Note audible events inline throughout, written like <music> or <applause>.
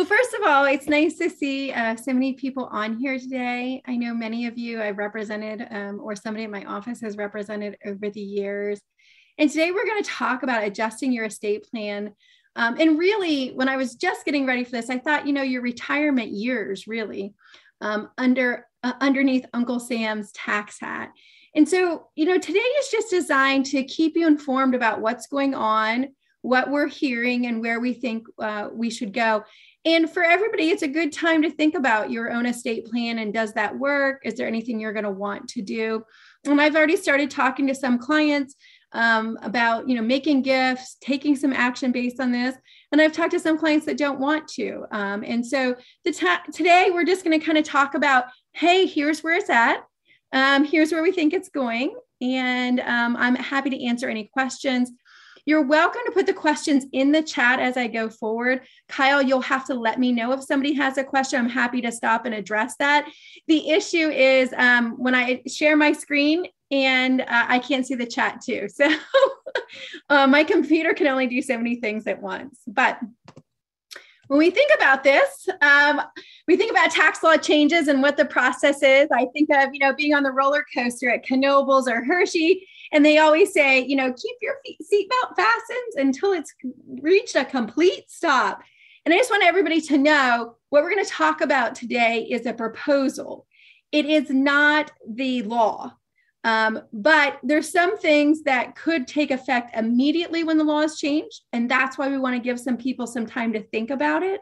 Well, first of all, it's nice to see uh, so many people on here today. I know many of you I've represented, um, or somebody in my office has represented over the years. And today we're going to talk about adjusting your estate plan. Um, and really, when I was just getting ready for this, I thought, you know, your retirement years really um, under uh, underneath Uncle Sam's tax hat. And so, you know, today is just designed to keep you informed about what's going on, what we're hearing, and where we think uh, we should go. And for everybody, it's a good time to think about your own estate plan and does that work? Is there anything you're going to want to do? And I've already started talking to some clients um, about you know making gifts, taking some action based on this. And I've talked to some clients that don't want to. Um, and so the ta- today we're just going to kind of talk about, hey, here's where it's at. Um, here's where we think it's going. And um, I'm happy to answer any questions. You're welcome to put the questions in the chat as I go forward. Kyle, you'll have to let me know if somebody has a question. I'm happy to stop and address that. The issue is um, when I share my screen and uh, I can't see the chat too. <laughs> So uh, my computer can only do so many things at once. But when we think about this, um, we think about tax law changes and what the process is. I think of, you know, being on the roller coaster at Knoebels or Hershey and they always say, you know, keep your seatbelt fastened until it's reached a complete stop. And I just want everybody to know what we're going to talk about today is a proposal. It is not the law. Um, but there's some things that could take effect immediately when the law is changed. And that's why we want to give some people some time to think about it.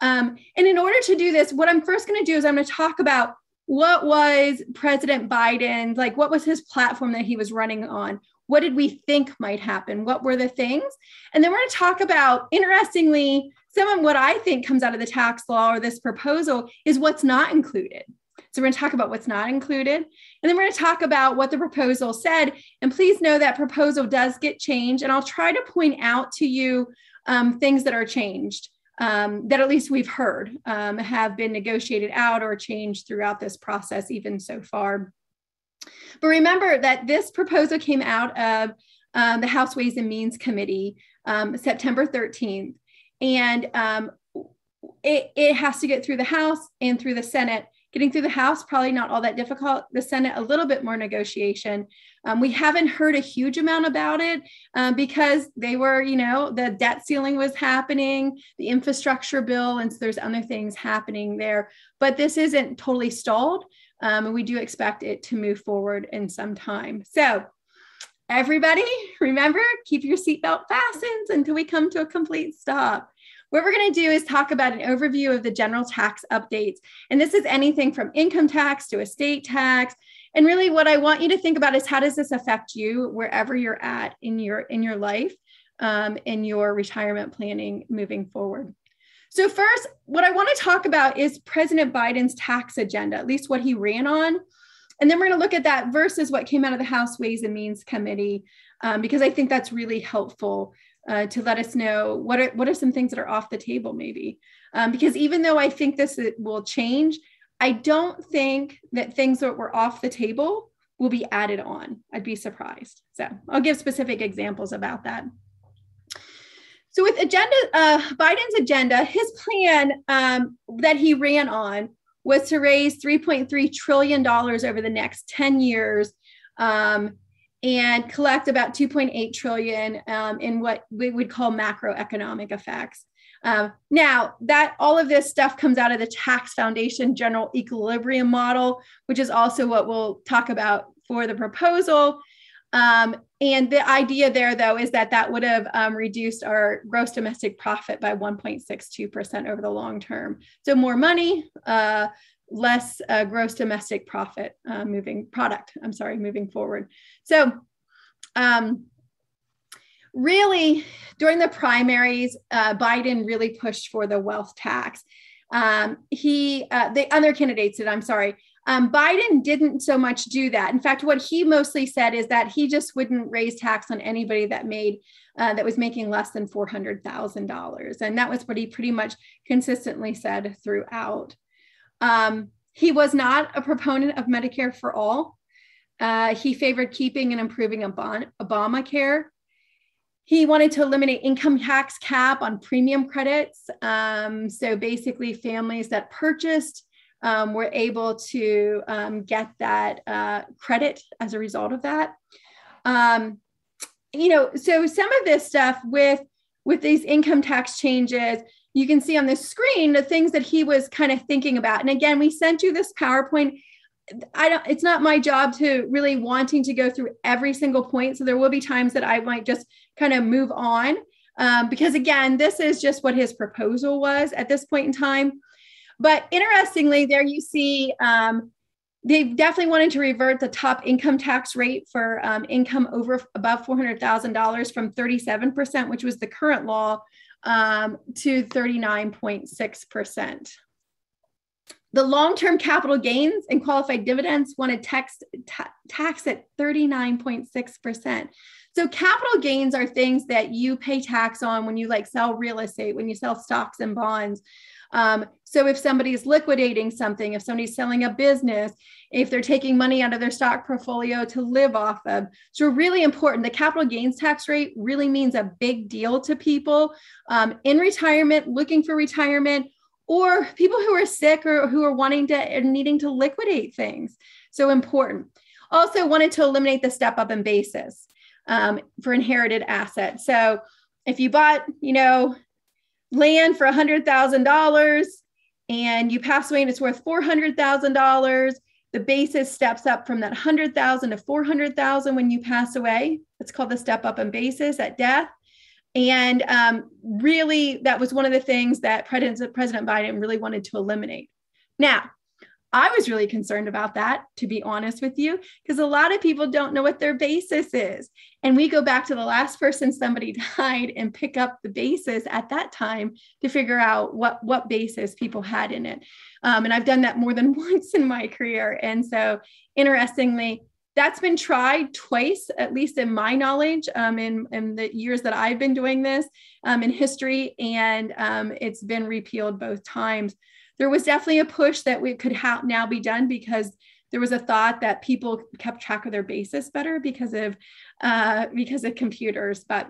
Um, and in order to do this, what I'm first going to do is I'm going to talk about what was President Biden like? What was his platform that he was running on? What did we think might happen? What were the things? And then we're going to talk about, interestingly, some of what I think comes out of the tax law or this proposal is what's not included. So we're going to talk about what's not included. And then we're going to talk about what the proposal said. And please know that proposal does get changed. And I'll try to point out to you um, things that are changed um, that at least we've heard um, have been negotiated out or changed throughout this process, even so far. But remember that this proposal came out of um, the House Ways and Means Committee um, September 13th. And um, it, it has to get through the House and through the Senate Getting through the House, probably not all that difficult. The Senate, a little bit more negotiation. Um, we haven't heard a huge amount about it uh, because they were, you know, the debt ceiling was happening, the infrastructure bill, and so there's other things happening there. But this isn't totally stalled. Um, and we do expect it to move forward in some time. So, everybody, remember, keep your seatbelt fastened until we come to a complete stop. What we're going to do is talk about an overview of the general tax updates. And this is anything from income tax to estate tax. And really what I want you to think about is how does this affect you wherever you're at in your in your life, um, in your retirement planning moving forward. So first, what I want to talk about is President Biden's tax agenda, at least what he ran on. And then we're going to look at that versus what came out of the House Ways and Means Committee, um, because I think that's really helpful uh, to let us know what are what are some things that are off the table maybe. Um, because even though i think this will change i don't think that things that were off the table will be added on. I'd be surprised. So i'll give specific examples about that. So with agenda uh, biden's agenda his plan um, that he ran on was to raise 3.3 trillion dollars over the next 10 years um, and collect about 2.8 trillion um, in what we would call macroeconomic effects. Um, now that all of this stuff comes out of the tax foundation general equilibrium model, which is also what we'll talk about for the proposal. Um, and the idea there, though, is that that would have um, reduced our gross domestic profit by 1.62% over the long term. So more money, uh, less uh, gross domestic profit uh, moving product. I'm sorry, moving forward. So, um, really, during the primaries, uh, Biden really pushed for the wealth tax. Um, he, uh, the other candidates did. I'm sorry. Um, Biden didn't so much do that. In fact, what he mostly said is that he just wouldn't raise tax on anybody that made uh, that was making less than four hundred thousand dollars, and that was what he pretty much consistently said throughout. Um, he was not a proponent of Medicare for all. Uh, he favored keeping and improving Obamacare. he wanted to eliminate income tax cap on premium credits. Um, so basically, families that purchased um, were able to um, get that uh, credit as a result of that. Um, you know, so some of this stuff with with these income tax changes, you can see on the screen the things that he was kind of thinking about. And again, we sent you this PowerPoint. I don't, it's not my job to really wanting to go through every single point. So there will be times that I might just kind of move on. Um, because again, this is just what his proposal was at this point in time. But interestingly, there you see um, they definitely wanted to revert the top income tax rate for um, income over above $400,000 from 37%, which was the current law, um, to 39.6%. The long-term capital gains and qualified dividends wanted tax, ta- tax at 39.6%. So capital gains are things that you pay tax on when you like sell real estate, when you sell stocks and bonds. Um, so if somebody's liquidating something, if somebody's selling a business, if they're taking money out of their stock portfolio to live off of. So really important. The capital gains tax rate really means a big deal to people um, in retirement, looking for retirement, or people who are sick or who are wanting to and needing to liquidate things. So important. Also wanted to eliminate the step up in basis um, for inherited assets. So if you bought, you know, land for $100,000 and you pass away and it's worth $400,000, the basis steps up from that 100,000 to 400,000 when you pass away. It's called the step up in basis at death. And um, really, that was one of the things that President, President Biden really wanted to eliminate. Now, I was really concerned about that, to be honest with you, because a lot of people don't know what their basis is. And we go back to the last person somebody <laughs> died and pick up the basis at that time to figure out what, what basis people had in it. Um, and I've done that more than <laughs> once in my career. And so, interestingly, that's been tried twice, at least in my knowledge, um, in, in the years that I've been doing this um, in history. And um, it's been repealed both times there was definitely a push that we could ha- now be done because there was a thought that people kept track of their basis better because of uh, because of computers. But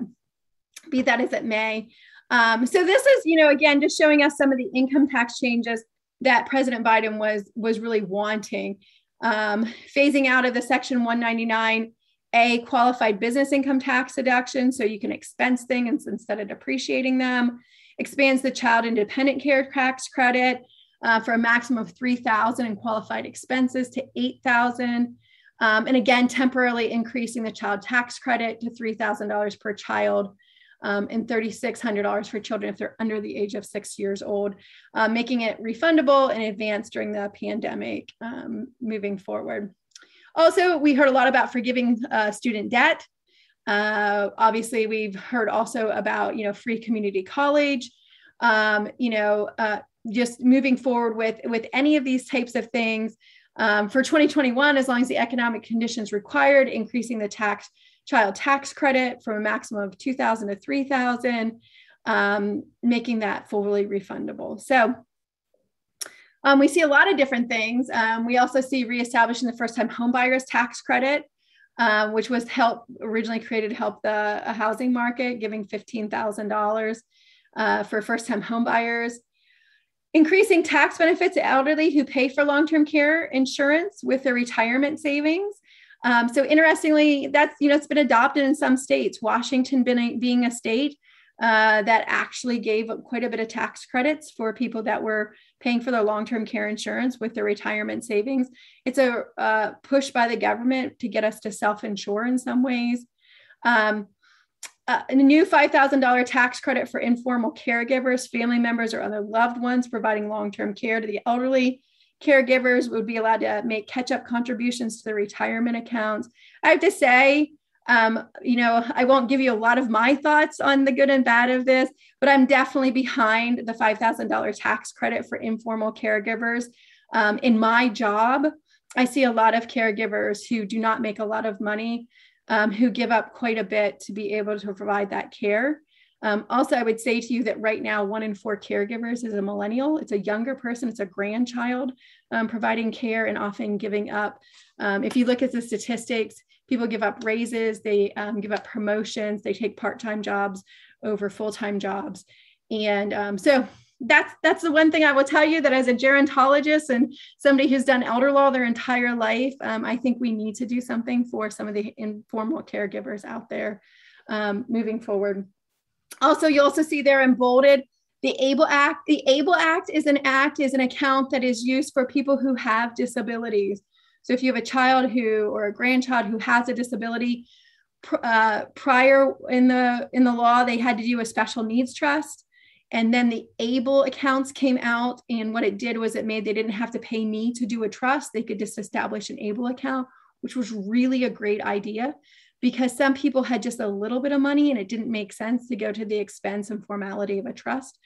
be that as it may, um, so this is you know again just showing us some of the income tax changes that President Biden was was really wanting, um, phasing out of the Section 199 a qualified business income tax deduction so you can expense things instead of depreciating them. Expands the child and dependent care tax credit uh, for a maximum of 3000 in qualified expenses to 8000 um, and again temporarily increasing the child tax credit to $3000 per child um, and $3600 for children if they're under the age of six years old uh, making it refundable in advance during the pandemic um, moving forward. Also we heard a lot about forgiving uh, student debt. Uh, obviously we've heard also about you know free community college. Um, you know uh, just moving forward with with any of these types of things um, for 2021 as long as the economic conditions required increasing the tax child tax credit from a maximum of 2000 to 3000 um, making that fully refundable. So um, we see a lot of different things. Um, we also see reestablishing the first time homebuyers tax credit uh, which was help originally created to help the housing market giving $15000 uh, for first time homebuyers increasing tax benefits to elderly who pay for long-term care insurance with their retirement savings. Um, so interestingly, that's you know it's been adopted in some states. Washington being, a state uh, that actually gave quite a bit of tax credits for people that were paying for their long-term care insurance with their retirement savings. It's a uh, push by the government to get us to self-insure in some ways. Um, uh, a new $5,000 tax credit for informal caregivers, family members, or other loved ones providing long term care to the elderly. Caregivers would be allowed to make catch up contributions to their retirement accounts. I have to say, um, you know, I won't give you a lot of my thoughts on the good and bad of this, but I'm definitely behind the $5,000 tax credit for informal caregivers. Um, in my job, I see a lot of caregivers who do not make a lot of money um, who give up quite a bit to be able to provide that care. Um, also, I would say to you that right now, one in four caregivers is a millennial. It's a younger person, it's a grandchild um, providing care and often giving up. Um, if you look at the statistics, people give up raises, they um, give up promotions, they take part time jobs over full time jobs. And um, so that's that's the one thing I will tell you that as a gerontologist and somebody who's done elder law their entire life, um, I think we need to do something for some of the informal caregivers out there um, moving forward. Also, you also see there in bolded the ABLE Act. The ABLE Act is an act, is an account that is used for people who have disabilities. So if you have a child who or a grandchild who has a disability, uh, prior in the in the law, they had to do a special needs trust and then the able accounts came out and what it did was it made they didn't have to pay me to do a trust. They could just establish an able account which was really a great idea because some people had just a little bit of money and it didn't make sense to go to the expense and formality of a trust.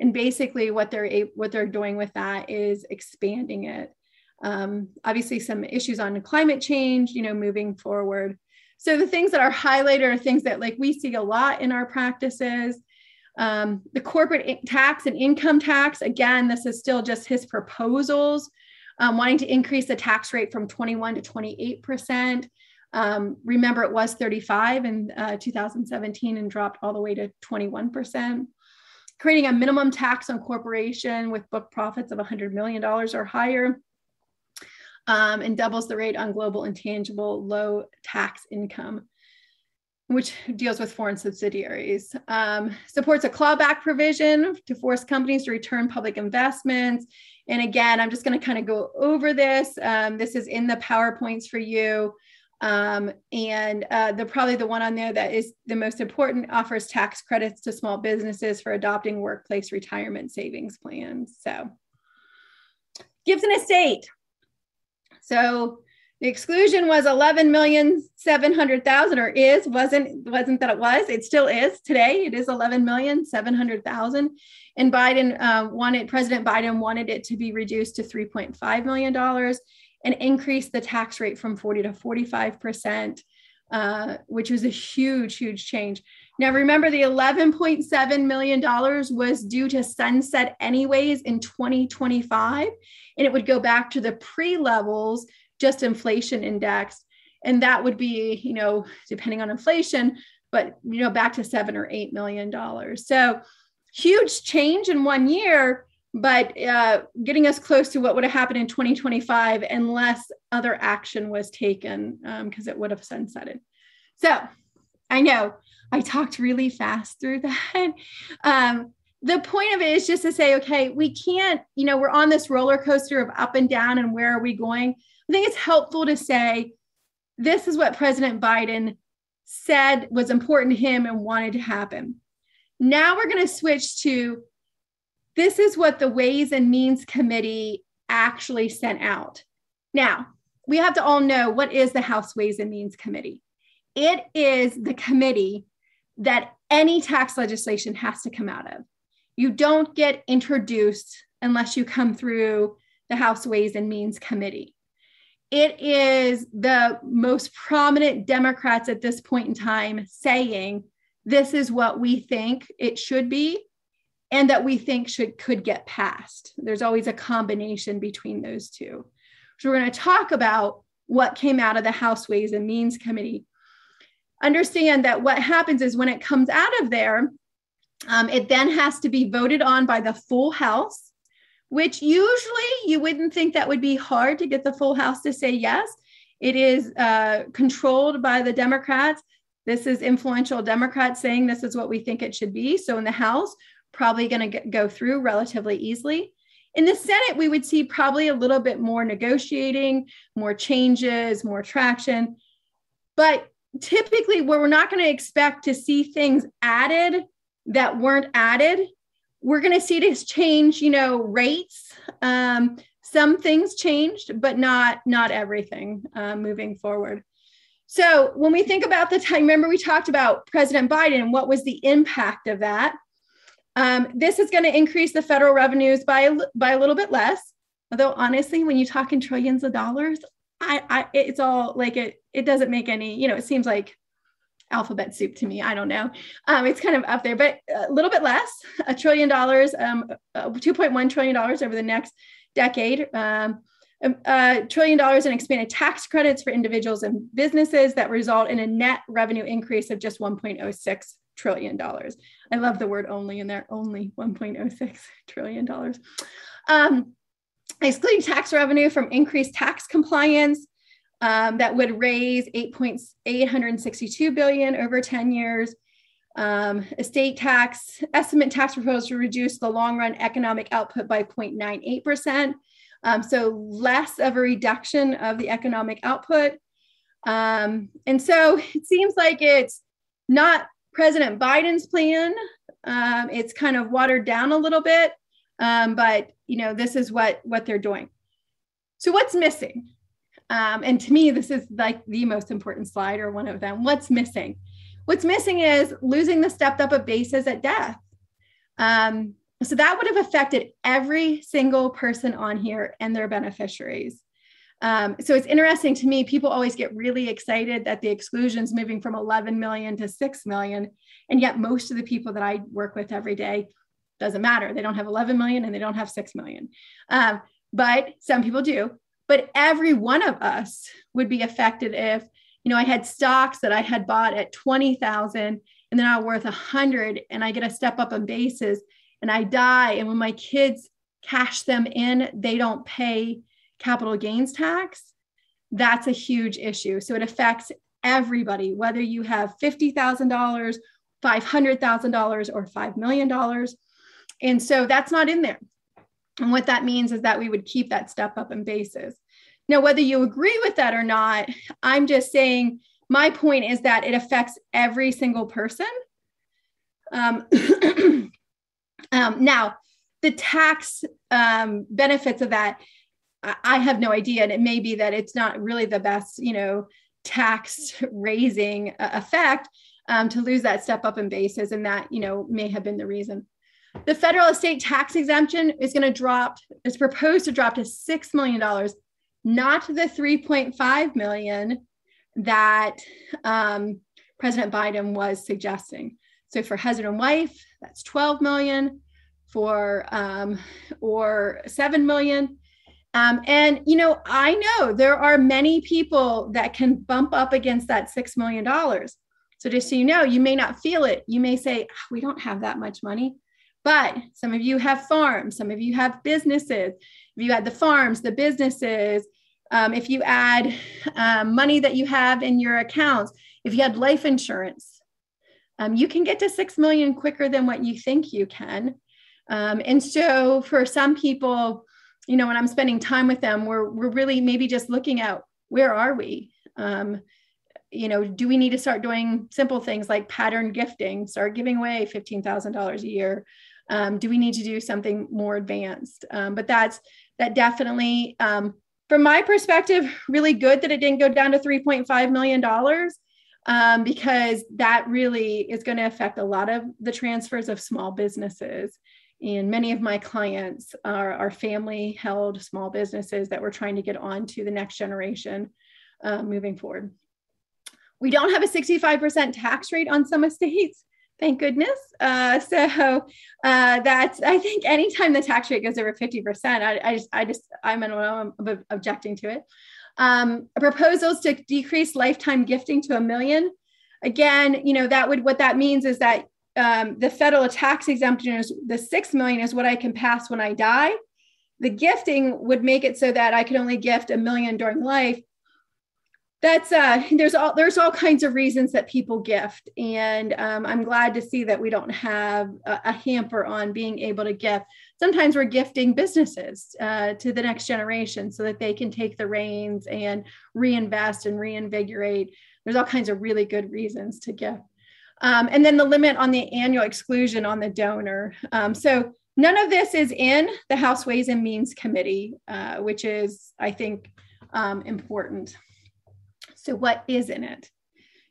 And basically what they're what they're doing with that is expanding it. Um, obviously some issues on climate change you know moving forward. So the things that are highlighted are things that like we see a lot in our practices um, the corporate tax and income tax, again, this is still just his proposals, um, wanting to increase the tax rate from 21 to 28%. Um, remember, it was 35 in uh, 2017 and dropped all the way to 21%. Creating a minimum tax on corporation with book profits of $100 million or higher. Um, and doubles the rate on global intangible low tax income which deals with foreign subsidiaries, um, supports a clawback provision to force companies to return public investments. And again, I'm just going to kind of go over this. Um, this is in the PowerPoints for you. Um, and uh, the probably the one on there that is the most important offers tax credits to small businesses for adopting workplace retirement savings plans. So, Gift and Estate. So, the exclusion was 11 million 700,000 or is wasn't wasn't that it was it still is today. It is 11 million 700,000 and Biden uh, wanted President Biden wanted it to be reduced to 3.5 million dollars and increase the tax rate from 40 to 45 percent uh, which was a huge huge change. Now remember the 11.7 million dollars was due to sunset anyways in 2025 and it would go back to the pre levels just inflation indexed. And that would be, you know, depending on inflation, but, you know, back to seven or eight million dollars. So huge change in one year, but uh, getting us close to what would have happened in 2025 unless other action was taken because um, it would have sunsetted. So I know I talked really fast through <laughs> that. Um, the point of it is just to say, okay, we can't, you know, we're on this roller coaster of up and down and where are we going? I think it's helpful to say this is what President Biden said was important to him and wanted to happen. Now we're going to switch to this is what the Ways and Means Committee actually sent out. Now, we have to all know what is the House Ways and Means Committee. It is the committee that any tax legislation has to come out of. You don't get introduced unless you come through the House Ways and Means Committee it is the most prominent Democrats at this point in time saying this is what we think it should be and that we think should could get passed. There's always a combination between those two. So we're going to talk about what came out of the House Ways and Means Committee. Understand that what happens is when it comes out of there, um, it then has to be voted on by the full House which usually you wouldn't think that would be hard to get the full House to say yes. It is uh, controlled by the Democrats. This is influential Democrats saying this is what we think it should be. So in the House, probably going to go through relatively easily. In the Senate, we would see probably a little bit more negotiating, more changes, more traction. But typically, where we're not going to expect to see things added that weren't added we're going to see this change you know rates. Um, some things changed but not not everything uh, moving forward. So when we think about the time remember we talked about president biden what was the impact of that? Um, this is going to increase the federal revenues by by a little bit less. Although honestly when you talk in trillions of dollars I, I it's all like it it doesn't make any you know it seems like alphabet soup to me. I don't know. Um, it's kind of up there, but a little bit less, a trillion dollars, um, uh, $2.1 trillion over the next decade. Um, a trillion dollars in expanded tax credits for individuals and businesses that result in a net revenue increase of just 1.06 trillion dollars. I love the word only in there, only 1.06 trillion dollars. Um, excluding tax revenue from increased tax compliance, um, that would raise 8.862 billion over 10 years. Um, estate tax estimate tax proposal to reduce the long run economic output by 0.98%. Um, so less of a reduction of the economic output. Um, and so it seems like it's not President Biden's plan. Um, it's kind of watered down a little bit, um, but you know this is what what they're doing. So what's missing? Um, and to me, this is like the most important slide or one of them. What's missing? What's missing is losing the stepped up of bases at death. Um, so that would have affected every single person on here and their beneficiaries. Um, so it's interesting to me, people always get really excited that the exclusion's moving from 11 million to 6 million. And yet most of the people that I work with every day doesn't matter. They don't have 11 million and they don't have 6 million. Um, but some people do. But every one of us would be affected if, you know, I had stocks that I had bought at 20,000 and they're now worth 100 and I get a step up in basis and I die. And when my kids cash them in, they don't pay capital gains tax, that's a huge issue. So it affects everybody, whether you have $50,000, $500,000, or $5 million. And so that's not in there. And what that means is that we would keep that step up in bases. Now, whether you agree with that or not, I'm just saying my point is that it affects every single person. Um, <clears throat> um, now, the tax um, benefits of that I have no idea. And it may be that it's not really the best, you know, tax raising uh, effect um, to lose that step up in basis. And that, you know, may have been the reason. The federal estate tax exemption is going to drop, is proposed to drop to $6 million, not the 3.5 million that um, President Biden was suggesting. So for husband and wife, that's 12 million for um, or 7 million um, and, you know, I know there are many people that can bump up against that $6 million. So just so you know, you may not feel it. You may say, oh, we don't have that much money. But some of you have farms, some of you have businesses. If you add the farms, the businesses, um, if you add um, money that you have in your accounts, if you had life insurance, um, you can get to 6 million quicker than what you think you can. Um, and so for some people, you know, when I'm spending time with them, we're we're really maybe just looking at where are we? Um, you know, do we need to start doing simple things like pattern gifting, start giving away $15,000 a year? Um, do we need to do something more advanced? Um, but that's that definitely, um, from my perspective, really good that it didn't go down to $3.5 million um, because that really is going to affect a lot of the transfers of small businesses. And many of my clients are, are family held small businesses that we're trying to get on to the next generation uh, moving forward. We don't have a 65% tax rate on some estates, thank goodness. Uh, so uh, that's, I think anytime the tax rate goes over 50%, I, I just, I just, I'm, I'm objecting to it. Um, proposals to decrease lifetime gifting to a million. Again, you know, that would, what that means is that um, the federal tax exemption is the six million is what I can pass when I die. The gifting would make it so that I could only gift a million during life. That's uh, there's all there's all kinds of reasons that people gift, and um, I'm glad to see that we don't have a, a, hamper on being able to gift. Sometimes we're gifting businesses uh, to the next generation so that they can take the reins and reinvest and reinvigorate. There's all kinds of really good reasons to gift. Um, and then the limit on the annual exclusion on the donor. Um, so none of this is in the House Ways and Means Committee, uh, which is, I think, um, important. So what is in it?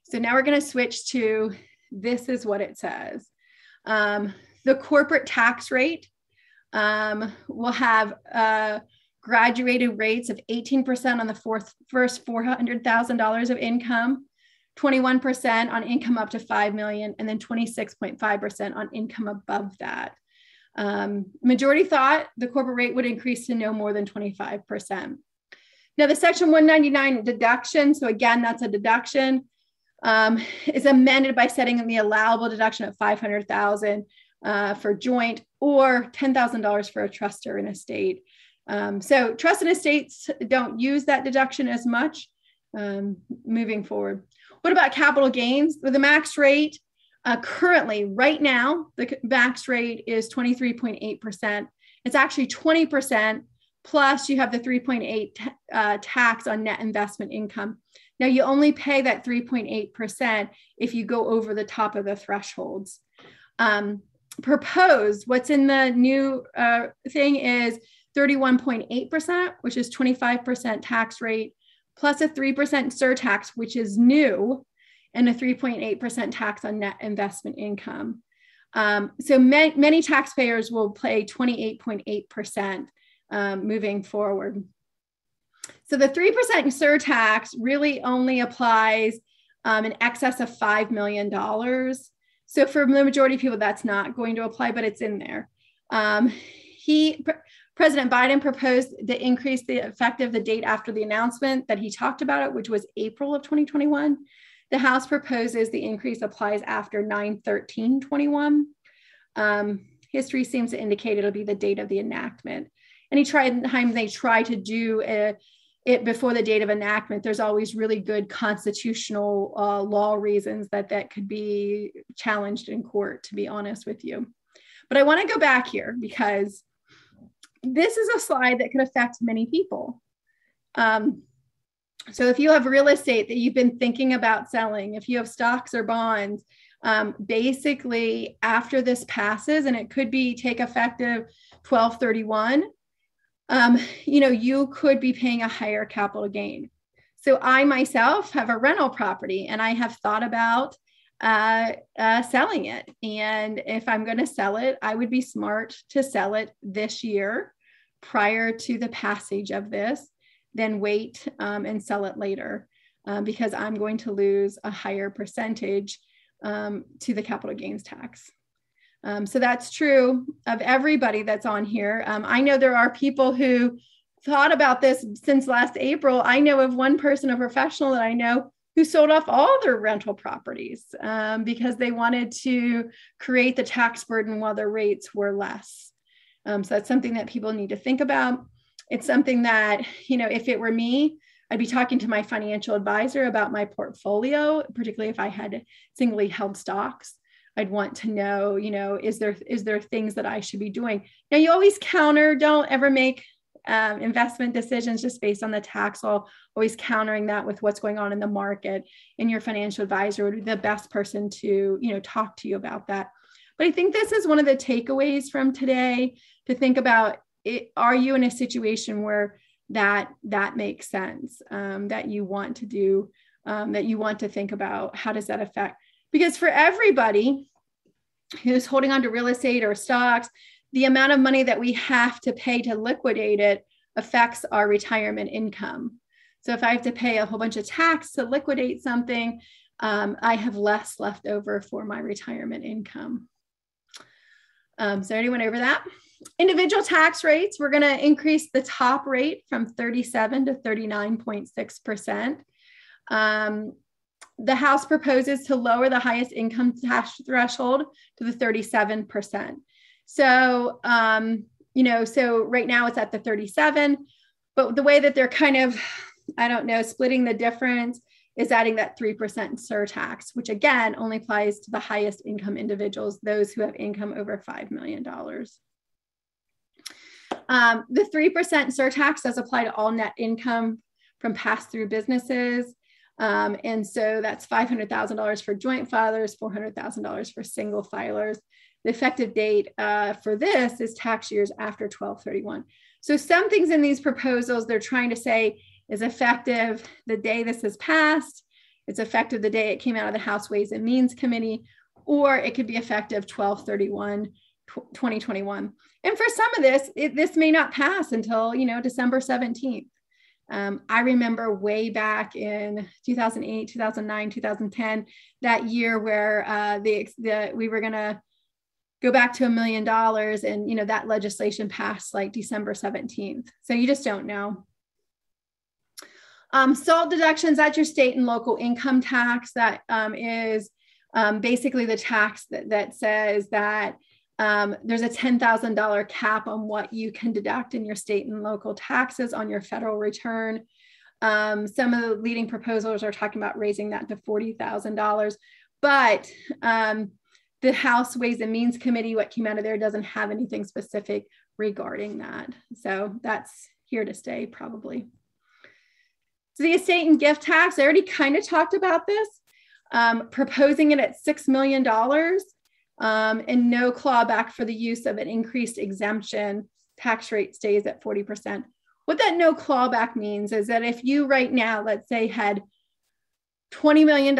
So now we're going to switch to this is what it says. Um, the corporate tax rate um, will have uh, graduated rates of 18% on the fourth, first $400,000 of income, 21% on income up to 5 million, and then 26.5% on income above that. Um, majority thought the corporate rate would increase to no more than 25%. Now, the Section 199 deduction, so again, that's a deduction, um, is amended by setting the allowable deduction at 500,000 uh, for joint or $10,000 for a trust or an estate. Um, so trust and estates don't use that deduction as much um, moving forward. What about capital gains? With the max rate, uh, currently, right now, the max rate is 23.8%. It's actually 20% plus you have the 3.8 uh, tax on net investment income. Now, you only pay that 3.8% if you go over the top of the thresholds. Um, proposed, what's in the new uh, thing is 31.8%, which is 25% tax rate, plus a 3% surtax, which is new, and a 3.8% tax on net investment income. Um, so ma- many taxpayers will pay 28.8% um, moving forward. So the 3% surtax really only applies um, in excess of $5 million. So for the majority of people, that's not going to apply, but it's in there. Um, he, President Biden proposed to increase the effective the date after the announcement that he talked about it, which was April of 2021. The House proposes the increase applies after 9-13-21. Um, history seems to indicate it'll be the date of the enactment. Anytime they try to do a, it before the date of enactment, there's always really good constitutional uh, law reasons that that could be challenged in court, to be honest with you. But I want to go back here because this is a slide that could affect many people. Um, so if you have real estate that you've been thinking about selling, if you have stocks or bonds, um, basically after this passes, and it could be take effective 1231, um, you know, you could be paying a higher capital gain. So I myself have a rental property and I have thought about uh, uh, selling it. And if I'm going to sell it, I would be smart to sell it this year prior to the passage of this, then wait um, and sell it later um, because I'm going to lose a higher percentage um, to the capital gains tax. Um, so that's true of everybody that's on here. Um, I know there are people who thought about this since last April. I know of one person, a professional that I know, who sold off all their rental properties um, because they wanted to create the tax burden while their rates were less. Um, so that's something that people need to think about. It's something that, you know, if it were me, I'd be talking to my financial advisor about my portfolio, particularly if I had singly held stocks. I'd want to know, you know, is there is there things that I should be doing? Now you always counter, don't ever make um, investment decisions just based on the tax law, always countering that with what's going on in the market. And your financial advisor would be the best person to, you know, talk to you about that. But I think this is one of the takeaways from today to think about it, are you in a situation where that that makes sense um, that you want to do um, that you want to think about how does that affect because for everybody who's holding on to real estate or stocks the amount of money that we have to pay to liquidate it affects our retirement income. So if I have to pay a whole bunch of tax to liquidate something, um, I have less left over for my retirement income. Um, so anyone over that? Individual tax rates, we're going to increase the top rate from 37 to 39.6%. Um, the House proposes to lower the highest income tax threshold to the 37%. So, um, you know, so right now it's at the 37, but the way that they're kind of, I don't know, splitting the difference is adding that 3% surtax, which again only applies to the highest income individuals, those who have income over $5 million. Um, the 3% surtax does apply to all net income from pass through businesses. Um, and so that's $500,000 for joint filers, $400,000 for single filers the effective date uh, for this is tax years after 1231. So some things in these proposals they're trying to say is effective the day this is passed, it's effective the day it came out of the House Ways and Means Committee, or it could be effective 1231 2021. And for some of this, it, this may not pass until, you know, December 17th. Um, I remember way back in 2008, 2009, 2010, that year where uh, the, the we were going to go back to a million dollars, and you know that legislation passed like December 17th. So you just don't know. Um, SALT deductions, that's your state and local income tax. That um, is um, basically the tax that, that says that um, there's a $10,000 cap on what you can deduct in your state and local taxes on your federal return. Um, some of the leading proposals are talking about raising that to $40,000. But um, the House Ways and Means Committee, what came out of there, doesn't have anything specific regarding that. So that's here to stay, probably. So the estate and gift tax, I already kind of talked about this, um, proposing it at $6 million um, and no clawback for the use of an increased exemption. Tax rate stays at 40%. What that no clawback means is that if you right now, let's say, had $20 million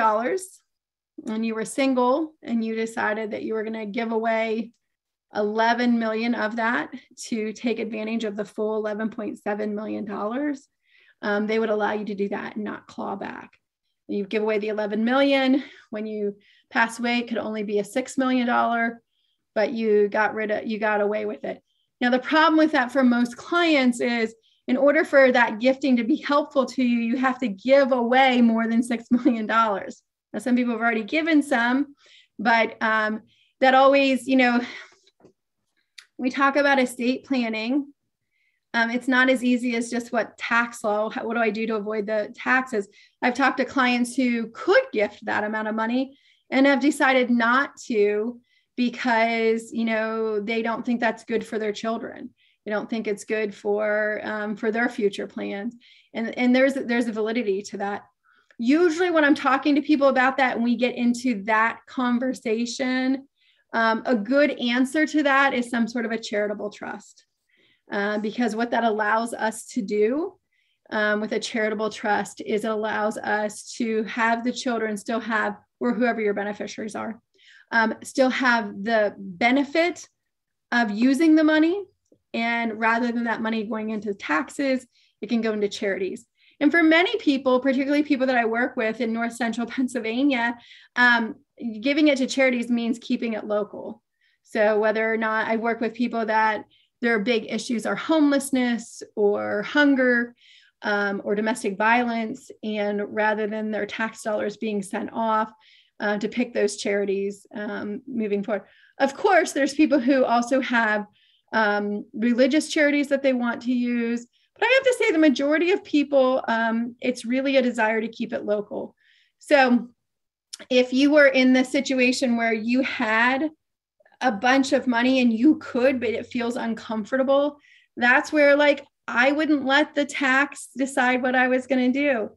and you were single and you decided that you were going to give away 11 million of that to take advantage of the full 11.7 million dollars um, they would allow you to do that and not claw back you give away the 11 million when you pass away it could only be a $6 million but you got rid of you got away with it. Now the problem with that for most clients is in order for that gifting to be helpful to you you have to give away more than $6 <laughs> million now some people have already given some but um, that always you know we talk about estate planning. Um, it's not as easy as just what tax law, what do I do to avoid the taxes? I've talked to clients who could gift that amount of money and have decided not to because you know they don't think that's good for their children. They don't think it's good for um, for their future plans. And and there's there's a validity to that. Usually when i'm talking to people about that and we get into that conversation um, a good answer to that is some sort of a charitable trust uh, because what that allows us to do um, with a charitable trust is it allows us to have the children still have, or whoever your beneficiaries are, um, still have the benefit of using the money. And rather than that money going into taxes, it can go into charities. And for many people, particularly people that I work with in North Central <laughs> Pennsylvania, um, giving it to charities means keeping it local. So whether or not I work with people that their big issues are homelessness or hunger um, or domestic violence. And rather than their tax dollars being sent off uh, to pick those charities um, moving forward. Of course, there's people who also have um, religious charities that they want to use. But I have to say, the majority of people, um, it's really a desire to keep it local. So if you were in the situation where you had a bunch of money and you could, but it feels uncomfortable, that's where like I wouldn't let the tax decide what I was going to do.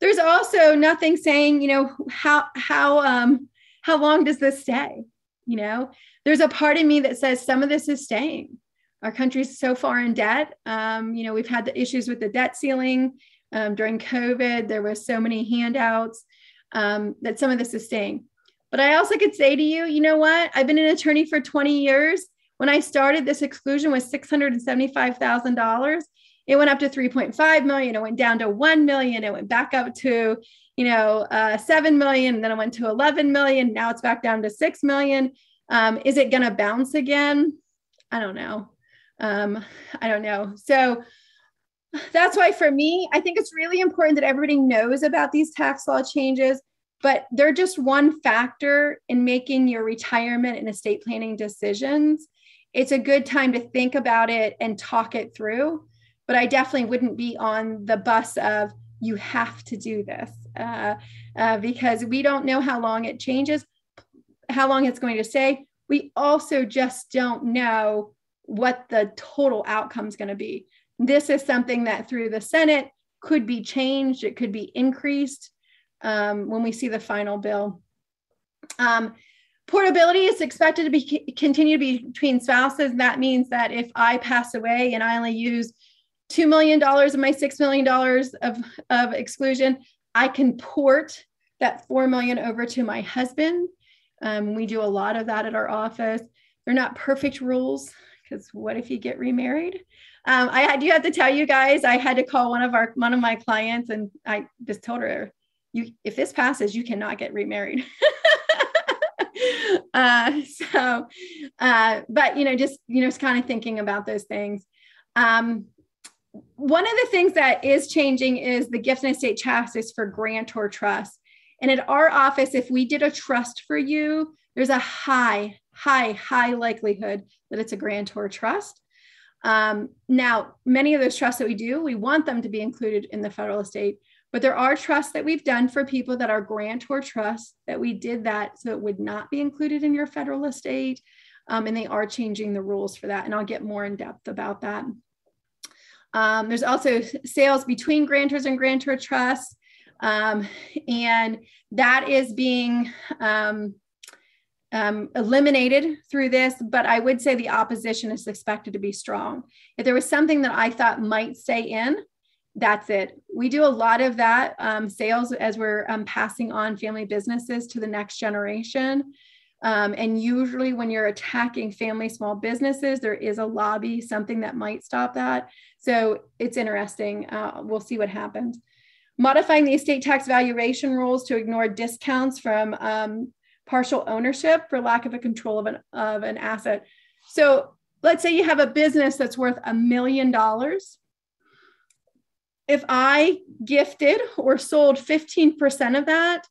There's also nothing saying, you know, how how um how long does this stay? You know, there's a part of me that says some of this is staying. Our country's so far in debt. Um, you know, we've had the issues with the debt ceiling um, during COVID. There was so many handouts um, that some of this is staying. But I also could say to you, you know what? I've been an attorney for 20 years. When I started, this exclusion was $675,000. It went up to 3.5 million. It went down to 1 million. It went back up to, you know, uh, 7 million. Then it went to 11 million. Now it's back down to 6 million. Um, is it going to bounce again? I don't know. Um, I don't know. So that's why for me, I think it's really important that everybody knows about these tax law changes but they're just one factor in making your retirement and estate planning decisions. It's a good time to think about it and talk it through. But I definitely wouldn't be on the bus of you have to do this uh, uh, because we don't know how long it changes, how long it's going to stay. We also just don't know what the total outcome is going to be. This is something that through the Senate could be changed, it could be increased um, when we see the final bill. Um, portability is expected to be continue to be between spouses. That means that if I pass away and I only use $2 million of my $6 million of, of exclusion, I can port that 4 million over to my husband. Um, we do a lot of that at our office. They're not perfect rules because what if you get remarried? Um, I do have to tell you guys, I had to call one of our one of my clients, and I just told her, "You, if this passes, you cannot get remarried." <laughs> <laughs> uh, so, uh, but you know, just you know, just kind of thinking about those things. Um, one of the things that is changing is the gift and estate chassis for grantor trust. And at our office, if we did a trust for you, there's a high, high, high likelihood that it's a grantor trust. Um, now, many of those trusts that we do, we want them to be included in the federal estate, but there are trusts that we've done for people that are grantor trusts that we did that so it would not be included in your federal estate. Um, and they are changing the rules for that. And I'll get more in depth about that. Um, there's also sales between grantors and grantor trusts. Um, and that is being um, um, eliminated through this, but I would say the opposition is expected to be strong. If there was something that I thought might stay in, that's it. We do a lot of that um, sales as we're um, passing on family businesses to the next generation. Um, and usually, when you're attacking family small businesses, there is a lobby, something that might stop that. So it's interesting. Uh, we'll see what happens. Modifying the estate tax valuation rules to ignore discounts from um, partial ownership for lack of a control of an, of an asset. So let's say you have a business that's worth a million dollars. If I gifted or sold 15% of that,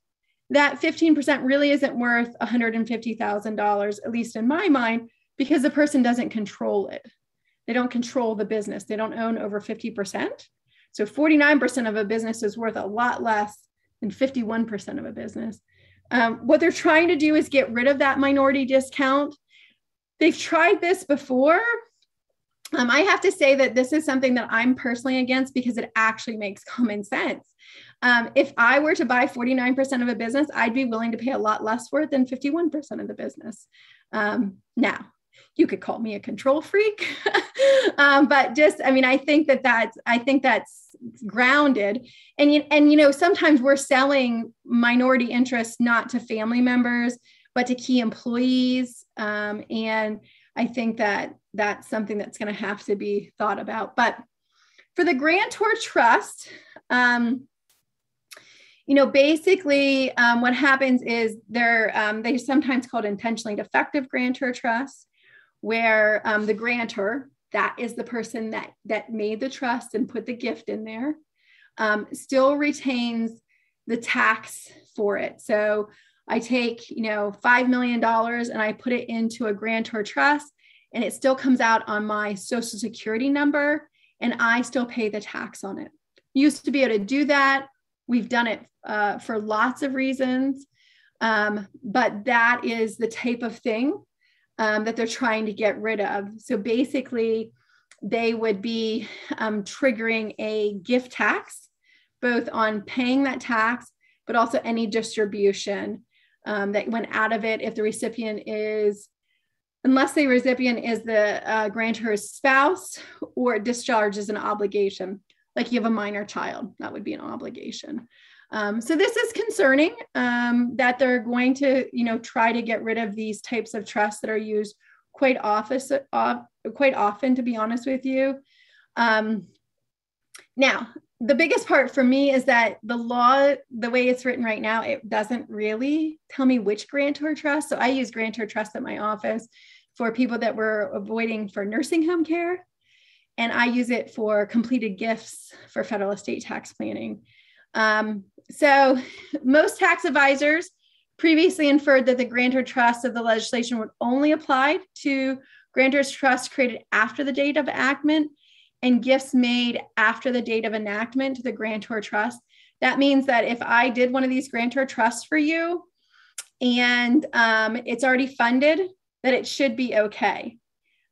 that 15% really isn't worth $150,000, at least in my mind, because the person doesn't control it. They don't control the business. They don't own over 50%. So 49% of a business is worth a lot less than 51% of a business. Um, what they're trying to do is get rid of that minority discount. They've tried this before. Um, I have to say that this is something that I'm personally against because it actually makes <laughs> common sense. Um, if I were to buy 49% of a business, I'd be willing to pay a lot less for it than 51% of the business. Um, now, you could call me a control freak, <laughs> um, but just, I mean, I think that that's, I think that's grounded and and you know sometimes we're selling minority interests not to family members but to key employees um, and i think that that's something that's going to have to be thought about. But for the grantor trust um, you know basically um, what happens is they're um, they're sometimes called intentionally defective grantor trust, where um, the grantor that is the person that that made the trust and put the gift in there um, still retains the tax for it. So i take you know $5 million and i put it into a grantor trust and it still comes out on my social security number and i still pay the tax on it. Used to be able to do that. We've done it uh, for lots of reasons. Um, but that is the type of thing um, that they're trying to get rid of. So basically, they would be um, triggering a gift tax, both on paying that tax, but also any distribution um, that went out of it if the recipient is, unless the recipient is the uh, grantor's spouse or discharges an obligation, like you have a minor child, that would be an obligation. Um, so this is concerning um, that they're going to, you know, try to get rid of these types of trusts that are used quite often, uh, quite often, to be honest with you. Um, now, the biggest part for me is that the law, the way it's written right now, it doesn't really tell me which grantor trust. So I use grantor trust at my office for people that were avoiding for nursing home care. And I use it for completed gifts for federal estate tax planning. Um, so most tax advisors previously inferred that the grantor trust of the legislation would only apply to grantors trust created after the date of enactment and gifts made after the date of enactment to the grantor trust. That means that if I did one of these grantor trusts for you and um, it's already funded, that it should be okay.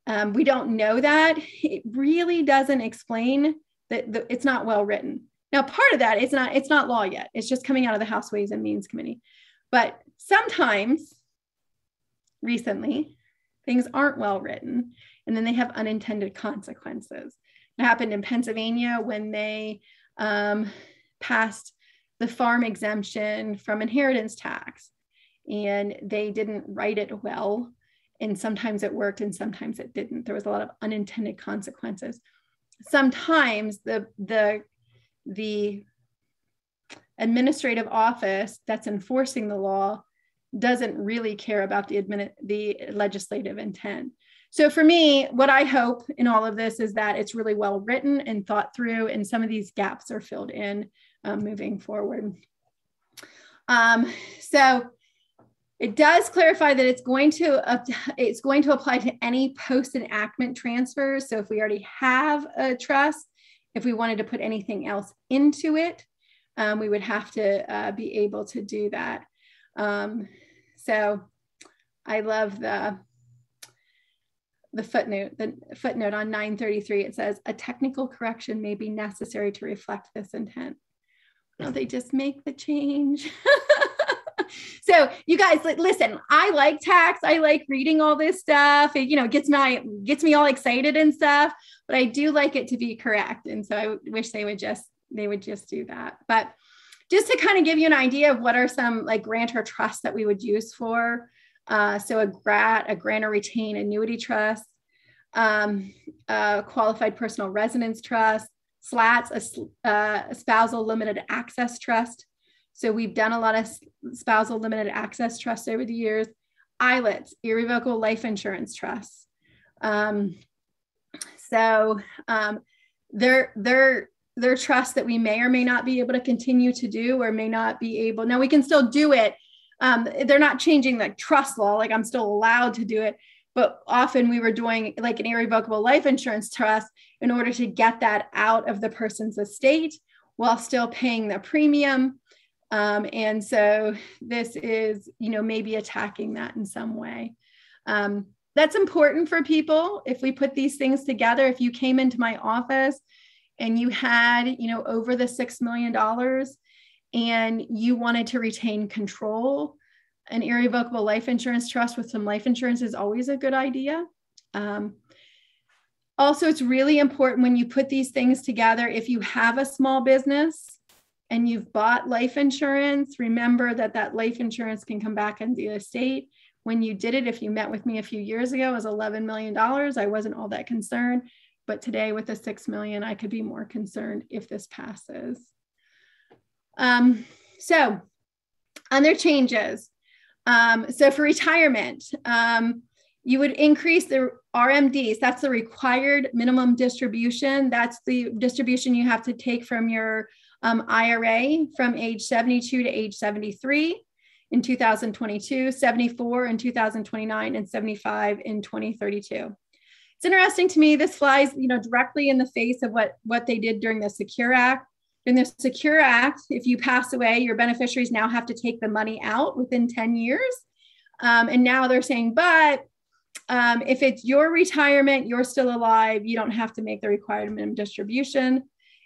Um, we don't know that. It really doesn't explain that the, it's not well written. Now, part of that is not it's not law yet. It's just coming out of the House Ways and Means Committee. But sometimes recently things aren't well written and then they have unintended consequences. It happened in Pennsylvania when they um, passed the farm exemption from inheritance tax and they didn't write it well and sometimes it worked and sometimes it didn't. There was a lot of unintended consequences. Sometimes the the the administrative office that's enforcing the law doesn't really care about the admin, the legislative intent. So for me, what I hope in all of this is that it's really well written and thought through, and some of these gaps are filled in um, moving forward. Um, so it does clarify that it's going to uh, it's going to apply to any post enactment transfers. So if we already have a trust, if we wanted to put anything else into it, um, we would have to uh, be able to do that. Um, so I love the the footnote, the footnote on 933, it says a technical correction may be necessary to reflect this intent. Well, they just make the change. <laughs> so you guys listen i like tax. I like reading all this stuff. It you know gets my gets me all excited and stuff but i do like it to be correct. And so i wish they would just they would just do that. But just to kind of give you an idea of what are some like grantor trusts that we would use for uh, so a GRAT, a grantor retain annuity trust, um, a qualified personal residence trust, SLATs, a, uh, a spousal limited access trust. So we've done a lot of spousal limited access trusts over the years. ILITs, irrevocable life insurance trusts. Um, so um, they're they're they're trusts that we may or may not be able to continue to do or may not be able. Now we can still do it um, they're not changing the trust law like i'm still allowed to do it but often we were doing like an irrevocable life insurance trust in order to get that out of the person's estate while still paying the premium um, and so this is you know maybe attacking that in some way um, that's important for people if we put these things together if you came into my office and you had you know over the six million dollars and you wanted to retain control, an irrevocable life insurance trust with some life insurance is always a good idea. Um, also, it's really important when you put these things together, if you have a small business and you've bought life insurance, remember that that life insurance can come back into the estate. When you did it, if you met with me a few years ago, it was $11 million. I wasn't all that concerned. But today, with the 6 million, I could be more concerned if this passes. Um, so, other changes. Um, so, for retirement, um, you would increase the RMDs. That's the required minimum distribution. That's the distribution you have to take from your um, IRA from age 72 to age 73 in 2022, 74 in 2029, and 75 in 2032. It's interesting to me. This flies, you know, directly in the face of what what they did during the Secure Act in the Secure Act, if you pass away, your beneficiaries now have to take the money out within 10 years. Um, and now they're saying, but um, if it's your retirement, you're still alive, you don't have to make the required minimum distribution.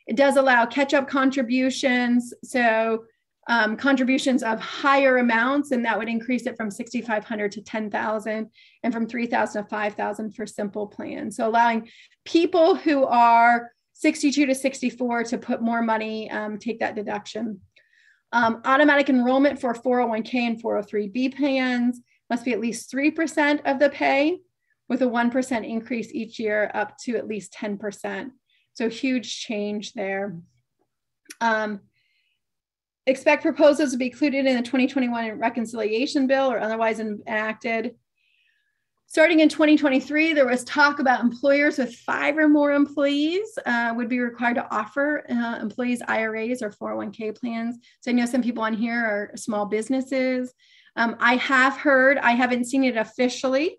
It does allow catch up contributions. So, um, contributions of higher amounts, and that would increase it from 6,500 to 10,000 and from 3,000 to 5,000 for simple plans. So, allowing people who are 62 to 64 to put more money, um, take that deduction. Um, automatic enrollment for 401k and 403b plans must be at least 3% of the pay with a 1% increase each year up to at least 10%. So huge change there. Um, expect proposals to be included in the 2021 reconciliation bill or otherwise enacted. Starting in 2023, there was talk about employers with five or more employees uh, would be required to offer uh, employees IRAs or 401k plans. So I know some people on here are small businesses. Um, I have heard, I haven't seen it officially.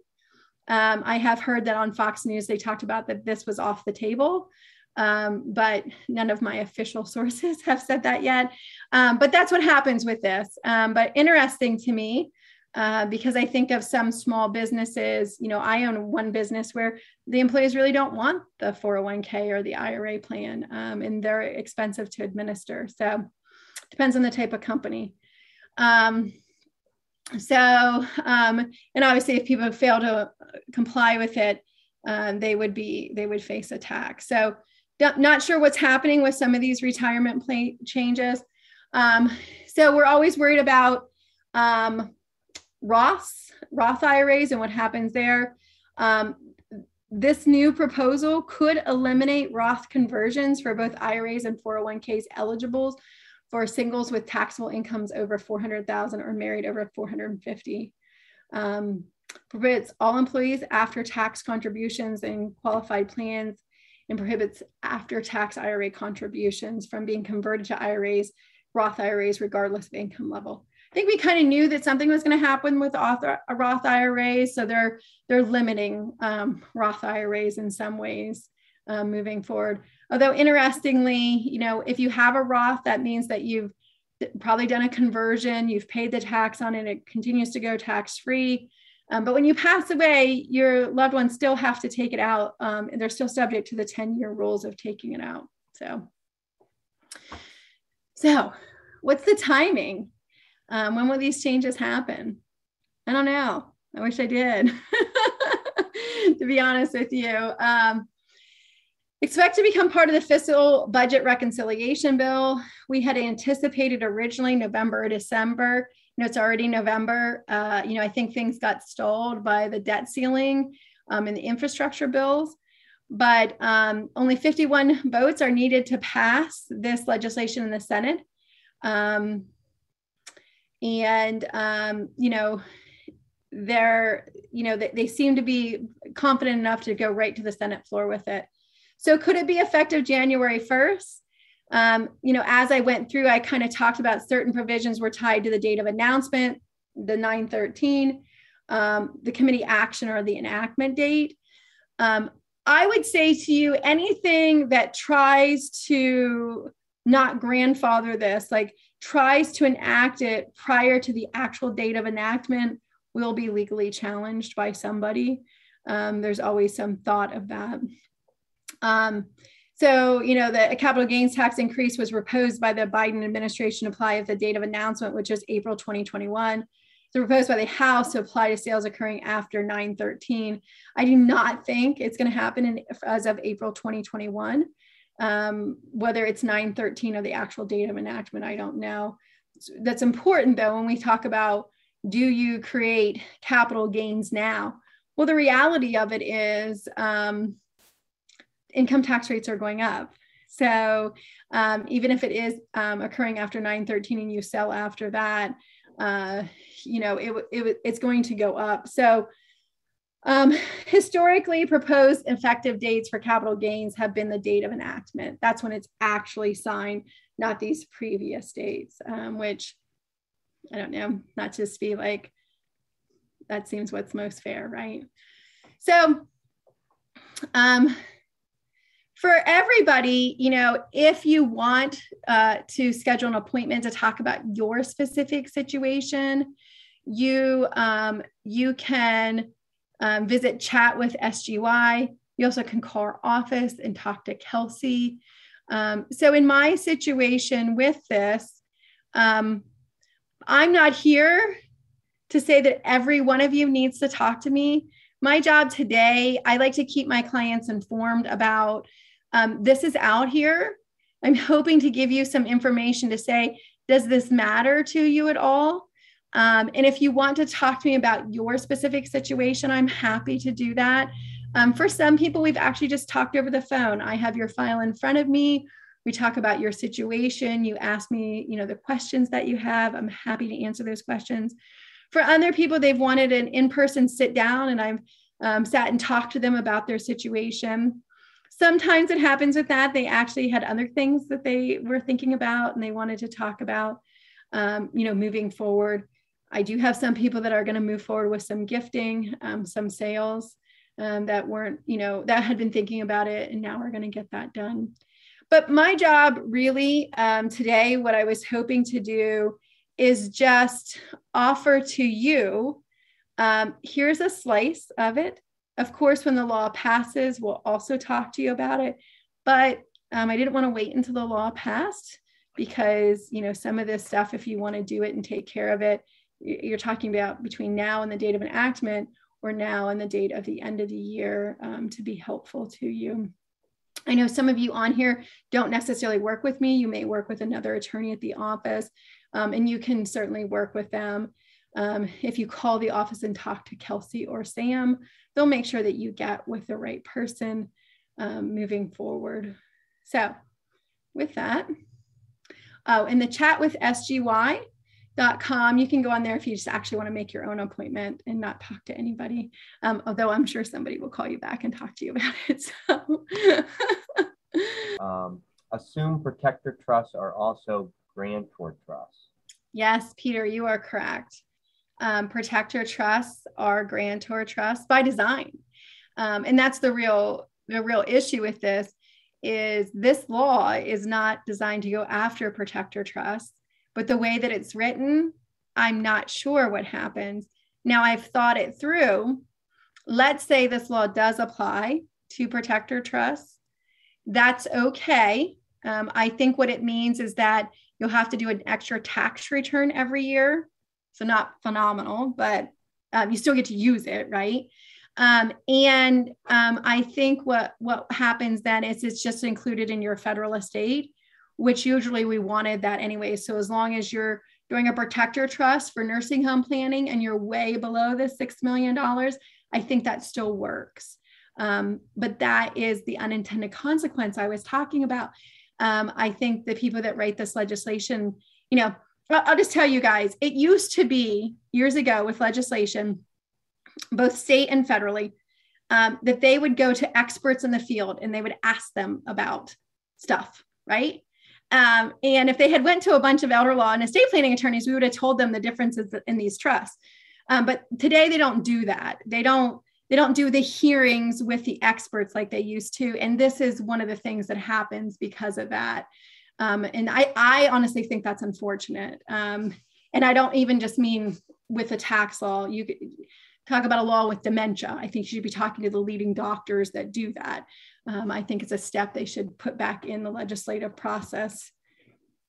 Um, I have heard that on Fox News they talked about that this was off the table. Um, but none of my official <laughs> sources have said that yet. Um, but that's what happens with this. Um, but interesting to me uh, because I think of some small businesses, you know, I own one business where the employees really don't want the 401k or the IRA plan, um, and they're expensive to administer. So depends on the type of company. Um, so, um, and obviously, if people fail to comply with it, um, they would be they would face a tax. So, not sure what's happening with some of these retirement plan changes. Um, so we're always worried about um, Roths, Roth IRAs and what happens there. Um, this new proposal could eliminate Roth conversions for both IRAs and 401ks eligibles for singles with taxable incomes over 400,000 or married over 450. Um, all employees after tax contributions and qualified plans and prohibits after tax IRA contributions from being converted to IRAs, Roth IRAs, regardless of income level. I think we kind of knew that something was going to happen with author, Roth IRAs, so they're they're limiting um, Roth IRAs in some ways um, moving forward. Although interestingly, you know, if you have a Roth, that means that you've probably done a conversion, you've paid the tax on it, it continues to go tax free. Um, but when you pass away, your loved ones still have to take it out, um, and they're still subject to the 10 year rules of taking it out. So, so what's the timing? Um, when will these changes happen? I don't know. I wish I did, <laughs> to be honest with you. Um, expect to become part of the fiscal budget reconciliation bill. We had anticipated originally November or December you know, it's already November. Uh, you know, I think things got stalled by the debt ceiling um, and the infrastructure bills, but um, only 51 votes are needed to pass this legislation in the Senate. Um, and, um, you know, they're, you know, they, they seem to be confident enough to go right to the Senate floor with it. So could it be effective January 1st? Um, you know, as I went through, I kind of talked about certain provisions were tied to the date of announcement, the 913, um, the committee action or the enactment date. Um, I would say to you, anything that tries to not grandfather this, like tries to enact it prior to the actual date of enactment, will be legally challenged by somebody. Um, there's always some thought of that. Um, so, you know, the capital gains tax increase was proposed by the Biden administration to apply at the date of announcement, which is April 2021. So proposed by the House to apply to sales occurring after 913. I do not think it's going to happen in, as of April 2021. Um, whether it's 913 or the actual date of enactment, I don't know. That's important though when we talk about do you create capital gains now? Well, the reality of it is um, income tax rates are going up. So um, even if it is um, occurring after 913 and you sell after that, uh, you know, it, it, it's going to go up. So um, historically proposed effective dates for capital gains have been the date of enactment. That's when it's actually signed, not these previous dates, um, which I don't know, not just be like, that seems what's most fair, right? So um, for everybody, you know, if you want uh, to schedule an appointment to talk about your specific situation, you um, you can um, visit chat with SGY. You also can call our office and talk to Kelsey. Um, so in my situation with this, um, I'm not here to say that every one of you needs to talk to me. My job today, I like to keep my clients informed about um, this is out here. I'm <laughs> hoping to give you some information to say, does this matter to you at all? Um, and if you want to talk to me about your specific situation, I'm happy to do that. Um, for some people, we've actually just talked over the phone. I have your file in front of me. We talk about your situation. You ask me, you know, the questions that you have. I'm happy to answer those questions. For other people, they've wanted an in-person sit down, and I've um, sat and talked to them about their situation sometimes it happens with that. They actually had other things that they were thinking about and they wanted to talk about, um, you know, moving forward. I do have some people that are going to move forward with some gifting, um, some sales um, that weren't, you know, that had been thinking about it and now we're going to get that done. But my job really um, today, what I was hoping to do is just offer to you um, here's a slice of it of course, when the law passes, we'll also talk to you about it. But um, I didn't want to wait until the law passed because, you know, some of this stuff, if you want to do it and take care of it, you're talking about between now and the date of enactment or now and the date of the end of the year um, to be helpful to you. I know some of you on here don't necessarily work with me. You may work with another attorney at the office, um, and you can certainly work with them Um, if you call the office and talk to Kelsey or Sam, they'll make sure that you get with the right person um, moving forward. So, with that, oh, in the chat with SGY.com, you can go on there if you just actually want to make your own appointment and not talk to anybody. Um, although I'm sure somebody will call you back and talk to you <laughs> about it. So. <laughs> um, assume protector trusts are also grantor trusts. Yes, Peter, you are correct um, protector trusts are grantor trusts by design. Um, and that's the real the real issue with this is this law is not designed to go after protector trusts, but the way that it's written, I'm not sure what happens. Now I've thought it through. Let's say this law does apply to protector trusts. That's okay. Um, I think what it means is that you'll have to do an extra tax return every year so not phenomenal, but um, you still get to use it, right? Um, and um, I think what what happens then is it's just included in your federal estate, which usually we wanted that anyway. So as long as you're doing a protector trust for nursing home planning and you're way below the six million dollars, I think that still works. Um, but that is the unintended consequence I was talking about. Um, I think the people that write this legislation, you know, I'll just tell you guys, it used to be years ago with legislation, both state and federally, um, that they would go to experts in the field and they would ask them about stuff, right? Um, and if they had went to a bunch of elder law and estate planning attorneys, we would have told them the differences in these trusts. Um, but today they don't do that. They don't. They don't do the hearings with the experts like they used to. And this is one of the things that happens because of that. Um, and I, I honestly think that's unfortunate. Um, and I don't even just mean with the tax law. You could talk about a law with dementia. I think you should be talking to the leading doctors that do that. Um, I think it's a step they should put back in the legislative process.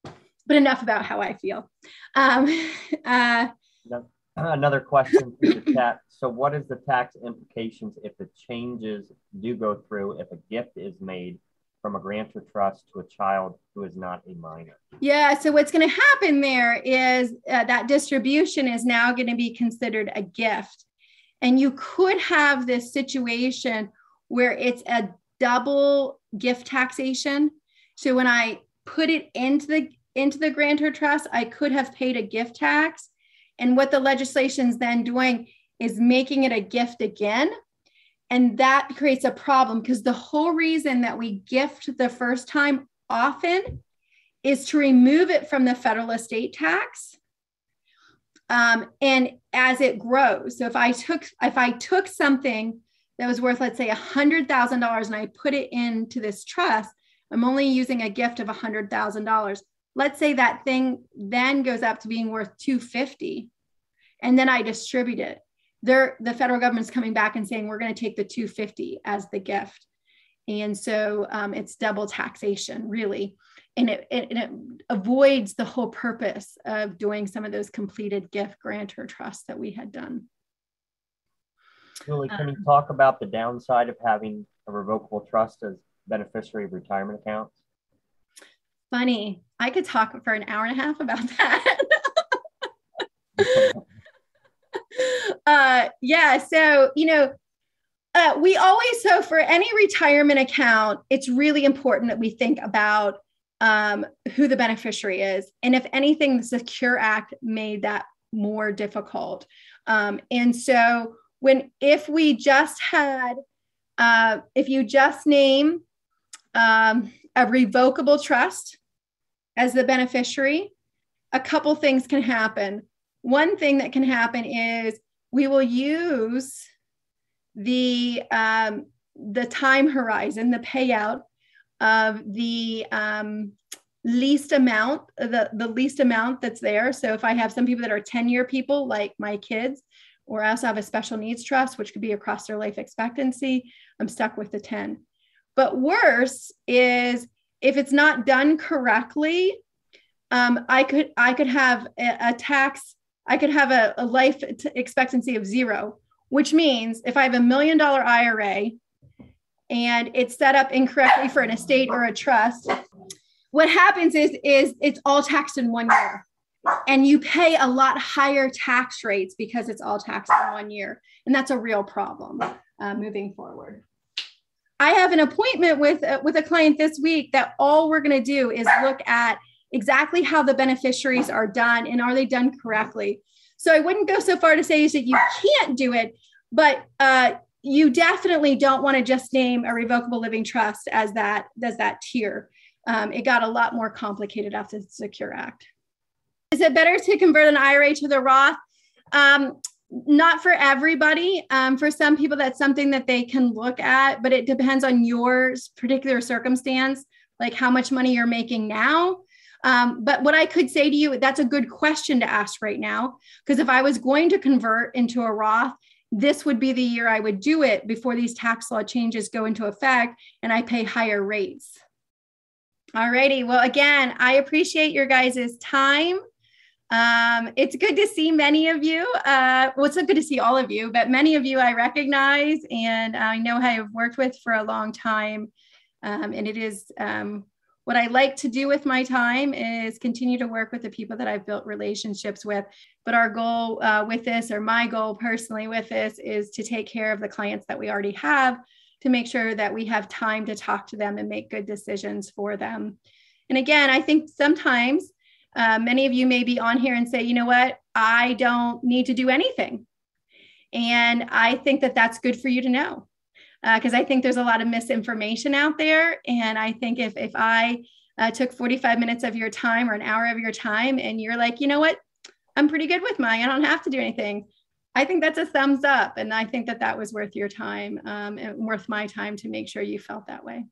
But enough about how I feel. Um, <laughs> uh, <clears throat> Another question through the chat. So, what is the tax implications if the changes do go through if a gift is made from a grantor trust to a child who is not a minor? Yeah, so what's going to happen there is uh, that distribution is now going to be considered a gift. And you could have this situation where it's a double gift taxation. So when I put it into the into the grantor trust, I could have paid a gift tax. And what the legislation is then doing is making it a gift again and that creates a problem because the whole reason that we gift the first time often is to remove it from the federal estate tax. Um, and as it grows, so if I took if I took something that was worth, let's say, a hundred thousand dollars, and I put it into this trust, I'm only using a gift of a hundred thousand dollars. Let's say that thing then goes up to being worth 250, and then I distribute it they're the federal government's coming back and saying we're going to take the 250 as the gift and so um, it's double taxation really and it, it, and it avoids the whole purpose of doing some of those completed gift grantor trusts that we had done Julie, can um, you talk about the downside of having a revocable trust as beneficiary of retirement accounts? Funny, I could talk for an hour and a half about <laughs> that. <laughs> uh, yeah. So, you know, uh, we always, so for any retirement account, it's really important that we think about um, who the beneficiary is. And if anything, the Secure Act made that more difficult. Um, and so, when if we just had, uh, if you just name um, a revocable trust as the beneficiary, a couple things can happen. One thing that can happen is we will use the um, the time horizon, the payout of the um, least amount, the, the least amount that's there. So if I have some people that are 10 year people, like my kids, or I also have a special needs trust, which could be across their life expectancy, I'm stuck with the 10. But worse is if it's not done correctly, um, I could I could have a, a tax I could have a, a life expectancy of zero, which means if I have a million dollar IRA and it's set up incorrectly for an estate or a trust, what happens is is it's all taxed in one year. and you pay a lot higher tax rates because it's all taxed in one year. And that's a real problem uh, moving forward. I have an appointment with, uh, with a client this week that all we're going to do is look at exactly how the beneficiaries are done and are they done correctly. So I wouldn't go so far to say that you can't do it, but uh, you definitely don't want to just name a revocable living trust as that as that tier. Um, it got a lot more complicated after the Secure Act. Is it better to convert an IRA to the Roth? Um, not for everybody. Um, for some people, that's something that they can look at, but it depends on your particular circumstance, like how much money you're making now. Um, but what I could say to you, that's a good question to ask right now. Because if I was going to convert into a Roth, this would be the year I would do it before these tax law changes go into effect and I pay higher rates. All righty. Well, again, I appreciate your guys' time. Um, it's good to see many of you. Uh, well, it's good to see all of you, but many of you I recognize and I know I have worked with for a long time. Um, and it is um, what I like to do with my time is continue to work with the people that I've built relationships with. But our goal uh, with this, or my goal personally with this, is to take care of the clients that we already have to make sure that we have time to talk to them and make good decisions for them. And again, I think sometimes uh, many of you may be on here and say, you know what, I don't need to do anything. And I think that that's good for you to know because uh, I think there's a lot of misinformation out there. And I think if, if I uh, took 45 minutes of your time or an hour of your time and you're like, you know what, I'm pretty good with mine, I don't have to do anything. I think that's a thumbs up. And I think that that was worth your time um, and worth my time to make sure you felt that way.